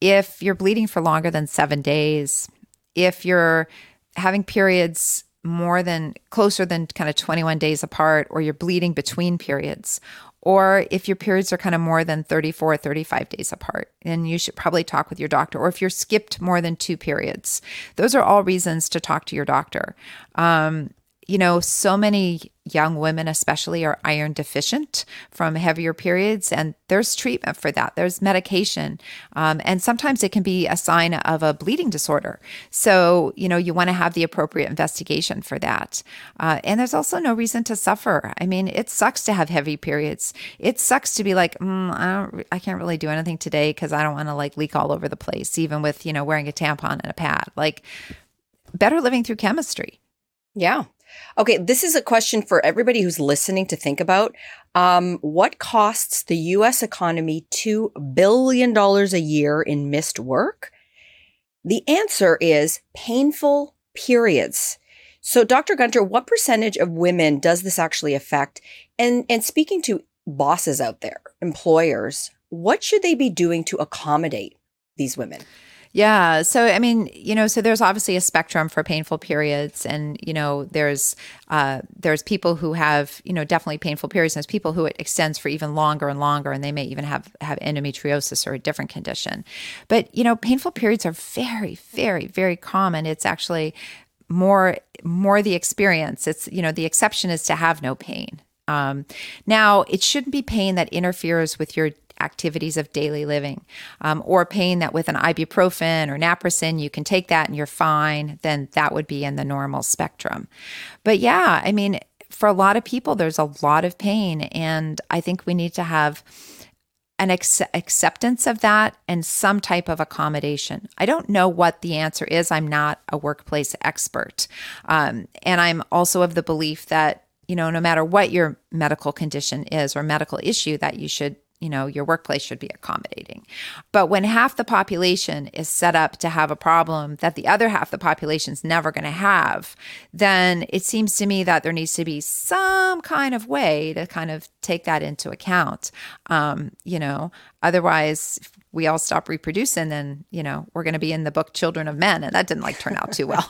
if you're bleeding for longer than seven days, if you're having periods more than closer than kind of 21 days apart, or you're bleeding between periods, or if your periods are kind of more than 34 35 days apart then you should probably talk with your doctor. Or if you're skipped more than two periods those are all reasons to talk to your doctor. Um, you know, so many young women, especially, are iron deficient from heavier periods, and there's treatment for that. There's medication. Um, and sometimes it can be a sign of a bleeding disorder. So, you know, you want to have the appropriate investigation for that. Uh, and there's also no reason to suffer. I mean, it sucks to have heavy periods. It sucks to be like, mm, I, don't, I can't really do anything today because I don't want to like leak all over the place, even with, you know, wearing a tampon and a pad. Like, better living through chemistry.
Yeah. Okay, this is a question for everybody who's listening to think about. Um, what costs the US economy $2 billion a year in missed work? The answer is painful periods. So, Dr. Gunter, what percentage of women does this actually affect? And, and speaking to bosses out there, employers, what should they be doing to accommodate these women?
Yeah. So, I mean, you know, so there's obviously a spectrum for painful periods, and you know, there's uh, there's people who have you know definitely painful periods, and there's people who it extends for even longer and longer, and they may even have have endometriosis or a different condition. But you know, painful periods are very, very, very common. It's actually more more the experience. It's you know, the exception is to have no pain. Um, now, it shouldn't be pain that interferes with your activities of daily living, um, or pain that with an ibuprofen or naproxen, you can take that and you're fine, then that would be in the normal spectrum. But yeah, I mean, for a lot of people, there's a lot of pain. And I think we need to have an ex- acceptance of that and some type of accommodation. I don't know what the answer is. I'm not a workplace expert. Um, and I'm also of the belief that, you know, no matter what your medical condition is or medical issue, that you should you know, your workplace should be accommodating. But when half the population is set up to have a problem that the other half the population is never going to have, then it seems to me that there needs to be some kind of way to kind of take that into account. Um, you know, otherwise, we all stop reproducing, then you know we're going to be in the book Children of Men, and that didn't like turn out too well,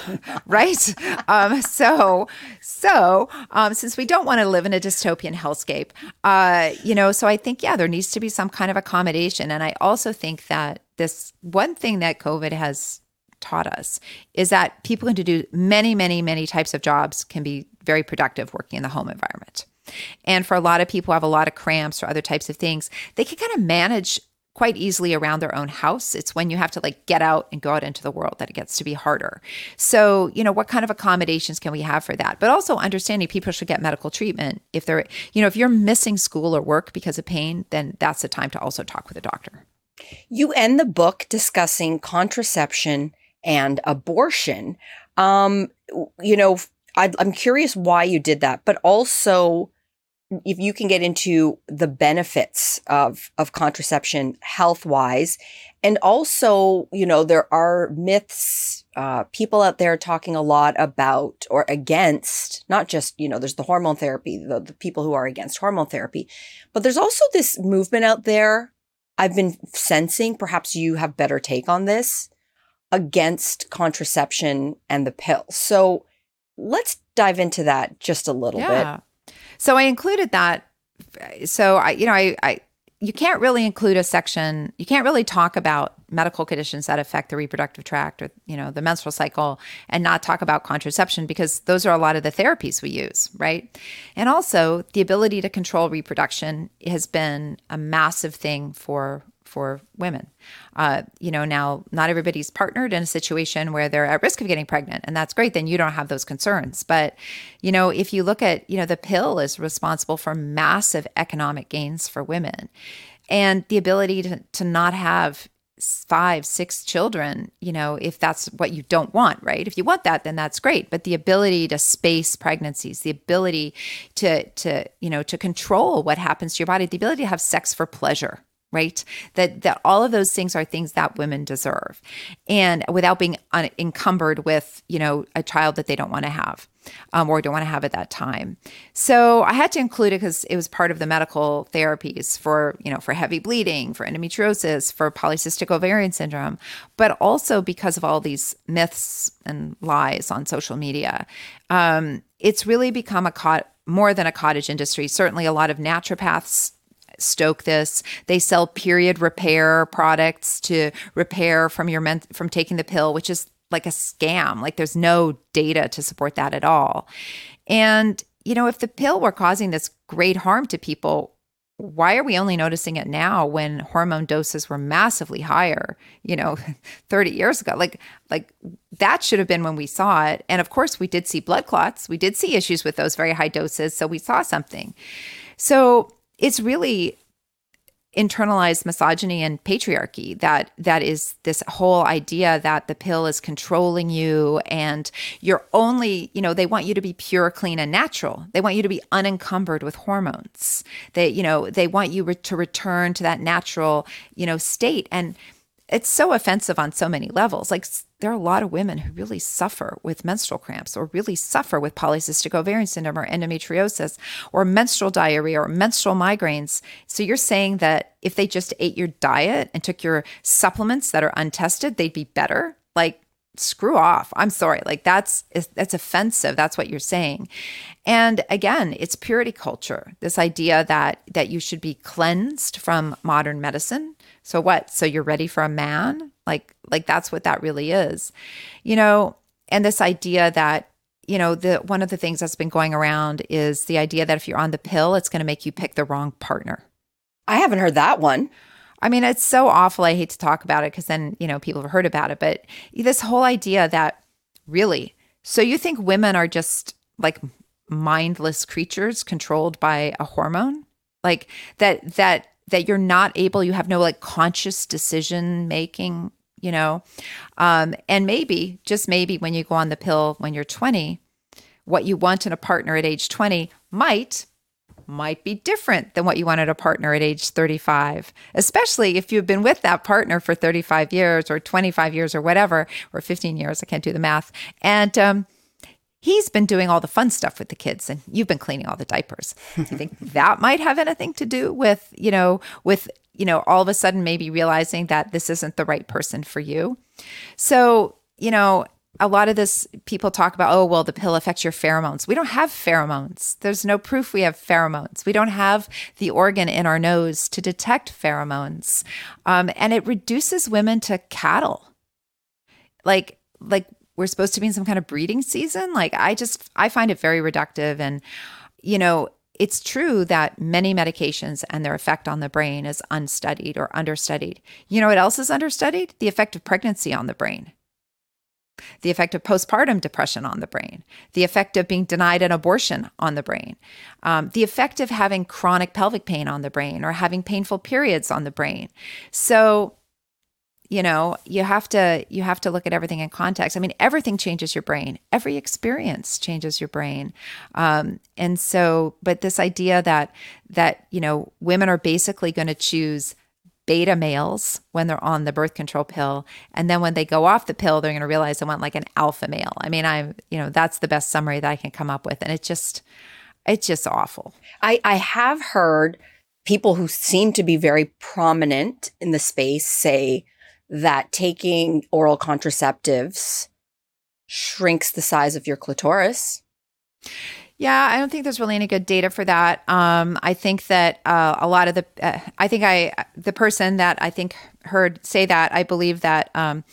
right? Um, so, so um, since we don't want to live in a dystopian hellscape, uh, you know, so I think yeah, there needs to be some kind of accommodation, and I also think that this one thing that COVID has taught us is that people can do many, many, many types of jobs can be very productive working in the home environment. And for a lot of people who have a lot of cramps or other types of things, they can kind of manage quite easily around their own house. It's when you have to like get out and go out into the world that it gets to be harder. So, you know, what kind of accommodations can we have for that? But also understanding people should get medical treatment. If they're, you know, if you're missing school or work because of pain, then that's the time to also talk with a doctor.
You end the book discussing contraception and abortion. Um, you know, i I'm curious why you did that, but also if you can get into the benefits of of contraception health wise and also you know there are myths uh, people out there talking a lot about or against not just you know there's the hormone therapy the, the people who are against hormone therapy but there's also this movement out there i've been sensing perhaps you have better take on this against contraception and the pill so let's dive into that just a little yeah. bit
so I included that. So I, you know, I, I, you can't really include a section. You can't really talk about medical conditions that affect the reproductive tract or you know the menstrual cycle and not talk about contraception because those are a lot of the therapies we use right and also the ability to control reproduction has been a massive thing for for women. Uh, you know, now not everybody's partnered in a situation where they're at risk of getting pregnant, and that's great. Then you don't have those concerns. But, you know, if you look at, you know, the pill is responsible for massive economic gains for women and the ability to, to not have five, six children, you know, if that's what you don't want, right? If you want that, then that's great. But the ability to space pregnancies, the ability to to, you know, to control what happens to your body, the ability to have sex for pleasure, right? That that all of those things are things that women deserve. And without being un- encumbered with you know a child that they don't want to have um, or don't want to have at that time. So i had to include it because it was part of the medical therapies for you know for heavy bleeding for endometriosis for polycystic ovarian syndrome but also because of all these myths and lies on social media. Um, it's really become a more than a cottage industry. Certainly a lot of naturopaths stoke this. They sell period repair products to repair from your men- from taking the pill, which is like a scam. Like there's no data to support that at all. And you know, if the pill were causing this great harm to people, why are we only noticing it now when hormone doses were massively higher you know 30 years ago like like that should have been when we saw it and of course we did see blood clots we did see issues with those very high doses so we saw something so it's really internalized misogyny and patriarchy that that is this whole idea that the pill is controlling you and you're only you know they want you to be pure clean and natural. They want you to be unencumbered with hormones. They you know they want you re- to return to that natural you know state. And it's so offensive on so many levels. Like there are a lot of women who really suffer with menstrual cramps or really suffer with polycystic ovarian syndrome or endometriosis or menstrual diarrhea or menstrual migraines. So you're saying that if they just ate your diet and took your supplements that are untested, they'd be better? Like screw off. I'm sorry. Like that's that's offensive. That's what you're saying. And again, it's purity culture. This idea that that you should be cleansed from modern medicine so what? So you're ready for a man? Like like that's what that really is. You know, and this idea that you know, the one of the things that's been going around is the idea that if you're on the pill, it's going to make you pick the wrong partner.
I haven't heard that one.
I mean, it's so awful. I hate to talk about it because then, you know, people have heard about it. But this whole idea that really, so you think women are just like mindless creatures controlled by a hormone? Like that, that that you're not able, you have no like conscious decision making, you know. Um, and maybe, just maybe, when you go on the pill when you're 20, what you want in a partner at age 20 might might be different than what you wanted a partner at age 35, especially if you've been with that partner for 35 years or 25 years or whatever, or 15 years. I can't do the math. And um, he's been doing all the fun stuff with the kids and you've been cleaning all the diapers. Do you think that might have anything to do with, you know, with you know, all of a sudden maybe realizing that this isn't the right person for you. So, you know, a lot of this people talk about, oh, well, the pill affects your pheromones. We don't have pheromones. There's no proof we have pheromones. We don't have the organ in our nose to detect pheromones. Um, and it reduces women to cattle. Like, like we're supposed to be in some kind of breeding season. Like, I just, I find it very reductive. And, you know, it's true that many medications and their effect on the brain is unstudied or understudied. You know what else is understudied? The effect of pregnancy on the brain the effect of postpartum depression on the brain, the effect of being denied an abortion on the brain, um, the effect of having chronic pelvic pain on the brain or having painful periods on the brain. So, you know, you have to you have to look at everything in context. I mean, everything changes your brain. Every experience changes your brain, um, and so. But this idea that that you know women are basically going to choose beta males when they're on the birth control pill. And then when they go off the pill, they're going to realize they want like an alpha male. I mean, I'm, you know, that's the best summary that I can come up with. And it's just, it's just awful.
I, I have heard people who seem to be very prominent in the space say that taking oral contraceptives shrinks the size of your clitoris.
Yeah, I don't think there's really any good data for that. Um, I think that uh, a lot of the, uh, I think I, the person that I think heard say that, I believe that um,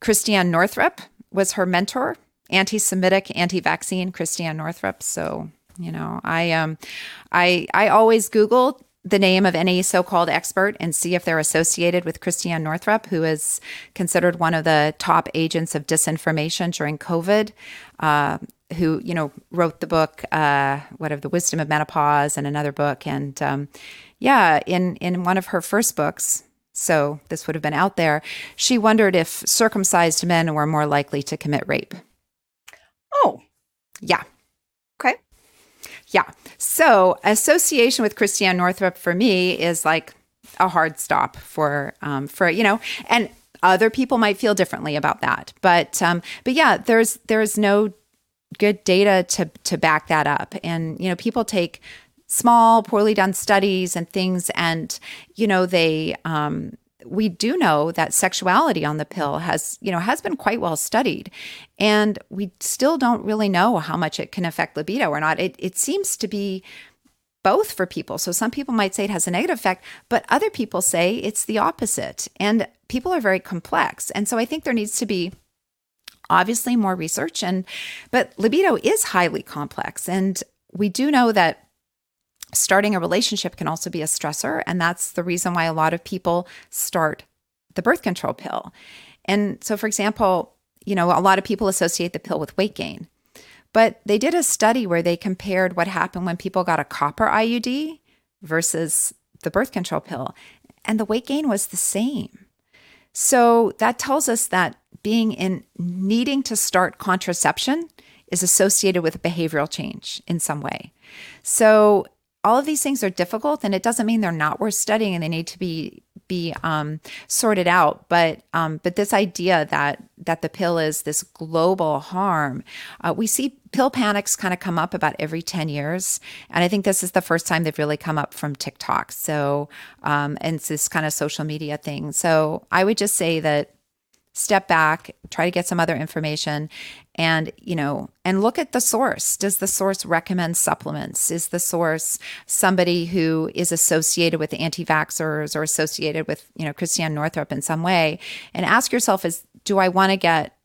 Christiane Northrup was her mentor, anti-Semitic, anti-vaccine Christiane Northrup. So you know, I um, I I always Google the name of any so-called expert and see if they're associated with Christiane Northrup, who is considered one of the top agents of disinformation during COVID. Uh, who you know wrote the book uh, what of the wisdom of menopause and another book. And um, yeah in in one of her first books so this would have been out there she wondered if circumcised men were more likely to commit rape.
Oh.
Yeah yeah so association with christiane northrup for me is like a hard stop for um, for you know and other people might feel differently about that but um, but yeah there's there's no good data to to back that up. And you know, people take small, poorly done studies and things, and you know, they um, we do know that sexuality on the pill has you know has been quite well studied. And we still don't really know how much it can affect libido or not. It, it seems to be both for people. So some people might say it has a negative effect but other people say it's the opposite. And people are very complex. And so i think there needs to be obviously more research and but libido is highly complex. And we do know that starting a relationship can also be a stressor and that's the reason why a lot of people start the birth control pill. And so for example, you know, a lot of people associate the pill with weight gain. But they did a study where they compared what happened when people got a copper IUD versus the birth control pill, and the weight gain was the same. So that tells us that being in needing to start contraception is associated with behavioral change in some way. So all of these things are difficult and it doesn't mean they're not worth studying and they need to be be um, sorted out. But um, but this idea that that the pill is this global harm uh, we see pill panics kind of come up about every 10 years. And i think this is the first time they've really come up from tiktok. So um, and it's this kind of social media thing. So i would just say that step back, try to get some other information and, you know, and look at the source. Does the source recommend supplements? Is the source somebody who is associated with anti-vaxxers or associated with, you know, Christiane Northrup in some way? And ask yourself is do I want to get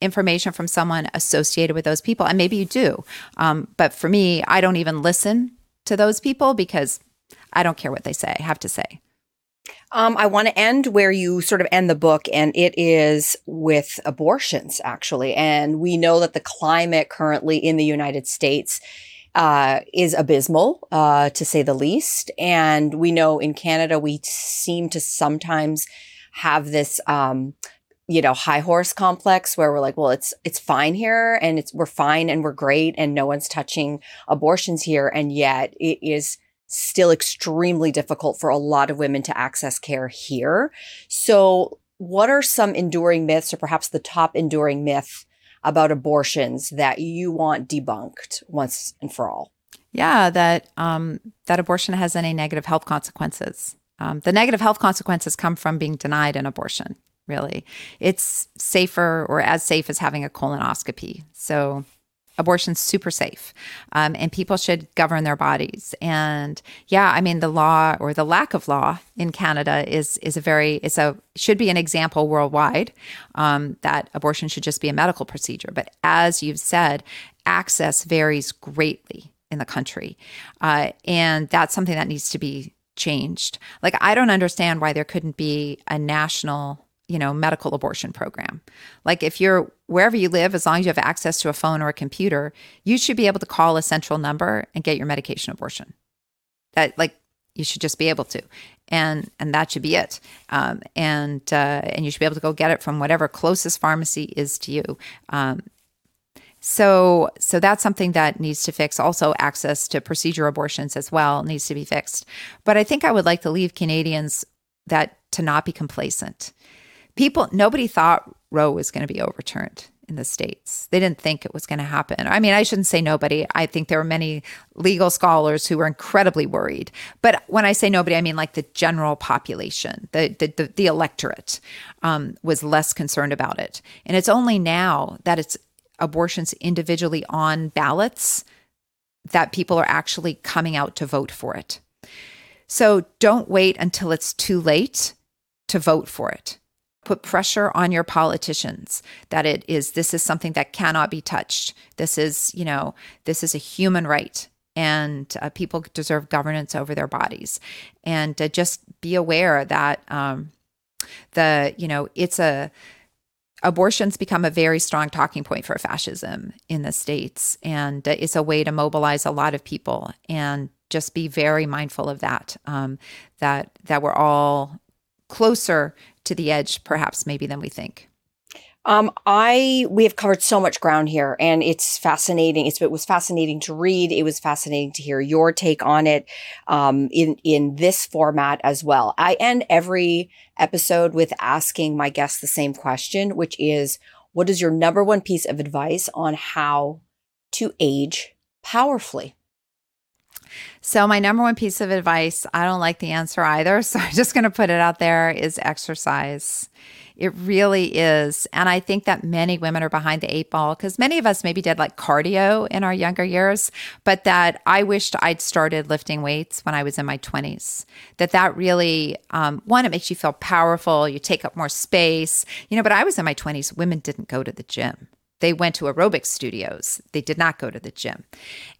information from someone associated with those people? And maybe you do. Um, but for me, I don't even listen to those people because I don't care what they say, I have to say.
Um, I want to end where you sort of end the book, and it is with abortions, actually. And we know that the climate currently in the United States uh, is abysmal, uh, to say the least. And we know in Canada, we seem to sometimes have this, um, you know, high horse complex where we're like, well, it's it's fine here, and it's we're fine and we're great, and no one's touching abortions here, and yet it is still extremely difficult for a lot of women to access care here. So, what are some enduring myths, or perhaps the top enduring myth about abortions that you want debunked once and for all?
Yeah, that um, that abortion has any negative health consequences. Um, the negative health consequences come from being denied an abortion. Really, it's safer or as safe as having a colonoscopy. So abortion's super safe um, and people should govern their bodies. And yeah i mean the law or the lack of law in canada is is a very it's a should be an example worldwide um, that abortion should just be a medical procedure. But as you've said access varies greatly in the country uh, and that's something that needs to be changed. Like i don't understand why there couldn't be a national you know, medical abortion program. Like if you're wherever you live, as long as you have access to a phone or a computer, you should be able to call a central number and get your medication abortion. That like you should just be able to, and and that should be it. Um, and uh, and you should be able to go get it from whatever closest pharmacy is to you. Um, so so that's something that needs to fix. Also, access to procedure abortions as well needs to be fixed. But I think I would like to leave Canadians that to not be complacent people, nobody thought Roe was going to be overturned in the states. They didn't think it was going to happen. I mean, I shouldn't say nobody. I think there were many legal scholars who were incredibly worried. But when I say nobody, I mean like the general population, the the, the, the electorate um, was less concerned about it. And it's only now that it's abortions individually on ballots that people are actually coming out to vote for it. So don't wait until it's too late to vote for it put pressure on your politicians that it is this is something that cannot be touched. This is you know this is a human right and uh, people deserve governance over their bodies. And uh, just be aware that um, the you know it's a abortions become a very strong talking point for fascism in the states and uh, it's a way to mobilize a lot of people. And just be very mindful of that um, that that we're all closer to the edge, perhaps, maybe than we think?
Um, I we have covered so much ground here, and it's fascinating. It's, it was fascinating to read. It was fascinating to hear your take on it um, in in this format as well. I end every episode with asking my guests the same question, which is, "What is your number one piece of advice on how to age powerfully?"
So, my number one piece of advice, I don't like the answer either. So, I'm just going to put it out there is exercise. It really is. And I think that many women are behind the eight ball because many of us maybe did like cardio in our younger years, but that I wished I'd started lifting weights when I was in my 20s. That that really, um, one, it makes you feel powerful. You take up more space, you know, but I was in my 20s. Women didn't go to the gym they went to aerobic studios. They did not go to the gym.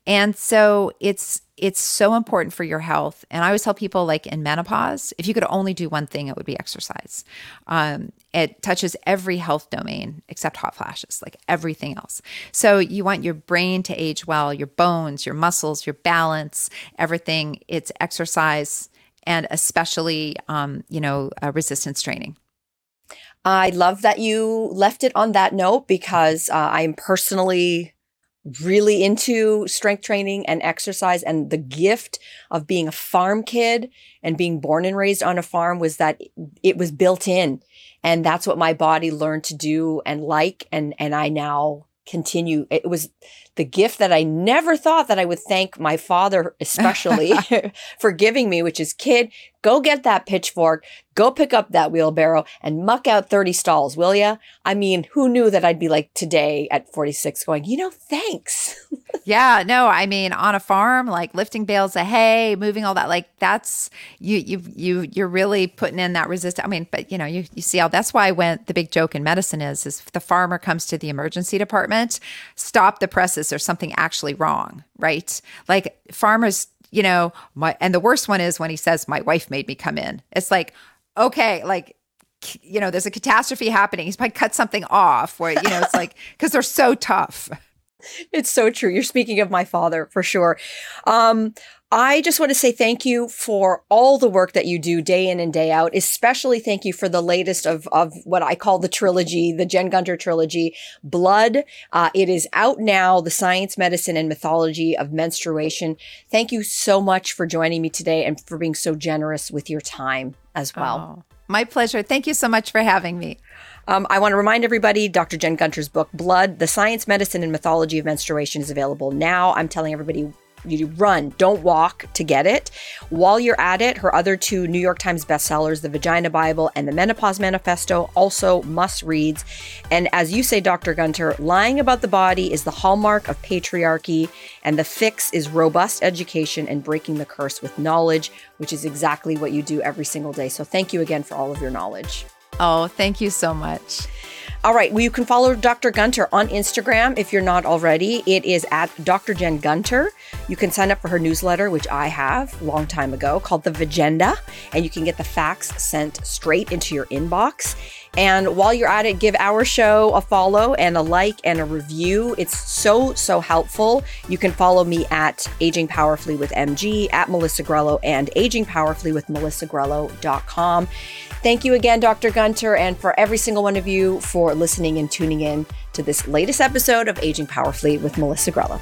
And so it's it's so important for your health. And i always tell people like in menopause if you could only do one thing it would be exercise. Um, it touches every health domain except hot flashes like everything else. So you want your brain to age well your bones your muscles your balance everything. It's exercise and especially um, you know uh, resistance training
I love that you left it on that note because uh, I'm personally really into strength training and exercise. And the gift of being a farm kid and being born and raised on a farm was that it was built in. And that's what my body learned to do and like. And, and I now continue. It was the gift that I never thought that I would thank my father, especially for giving me, which is kid, go get that pitchfork, go pick up that wheelbarrow and muck out 30 stalls, will ya? I mean, who knew that I'd be like today at 46 going, you know, thanks.
yeah, no, I mean, on a farm, like lifting bales of hay, moving all that, like that's you, you, you, you're really putting in that resistance. I mean, but you know, you, you see how that's why when the big joke in medicine is, is if the farmer comes to the emergency department, stop the presses there's something actually wrong, right? Like farmers, you know, my, and the worst one is when he says, My wife made me come in. It's like, okay, like, you know, there's a catastrophe happening. He's probably cut something off where, you know, it's like, because they're so tough.
It's so true. You're speaking of my father for sure. Um, I just want to say thank you for all the work that you do day in and day out. Especially thank you for the latest of, of what I call the trilogy, the Jen Gunter trilogy, Blood. Uh, it is out now, the science, medicine, and mythology of menstruation. Thank you so much for joining me today and for being so generous with your time as well.
Oh, my pleasure. Thank you so much for having me.
Um, I want to remind everybody Dr. Jen Gunter's book, Blood, The Science, Medicine, and Mythology of Menstruation, is available now. I'm telling everybody you run, don't walk to get it. While you're at it, her other two New York Times bestsellers, The Vagina Bible and The Menopause Manifesto, also must reads. And as you say, Dr. Gunter, lying about the body is the hallmark of patriarchy, and the fix is robust education and breaking the curse with knowledge, which is exactly what you do every single day. So thank you again for all of your knowledge.
Oh, thank you so much.
All right. Well, you can follow Dr. Gunter on Instagram if you're not already. It is at Dr. Jen Gunter. You can sign up for her newsletter, which I have a long time ago, called The Vagenda, and you can get the facts sent straight into your inbox. And while you're at it, give our show a follow and a like and a review. It's so, so helpful. You can follow me at Aging Powerfully with MG, at Melissa Grelo, and Aging Powerfully with melissagrelo.com. Thank you again, Dr. Gunter, and for every single one of you for listening and tuning in to this latest episode of Aging Powerfully with Melissa Grelo.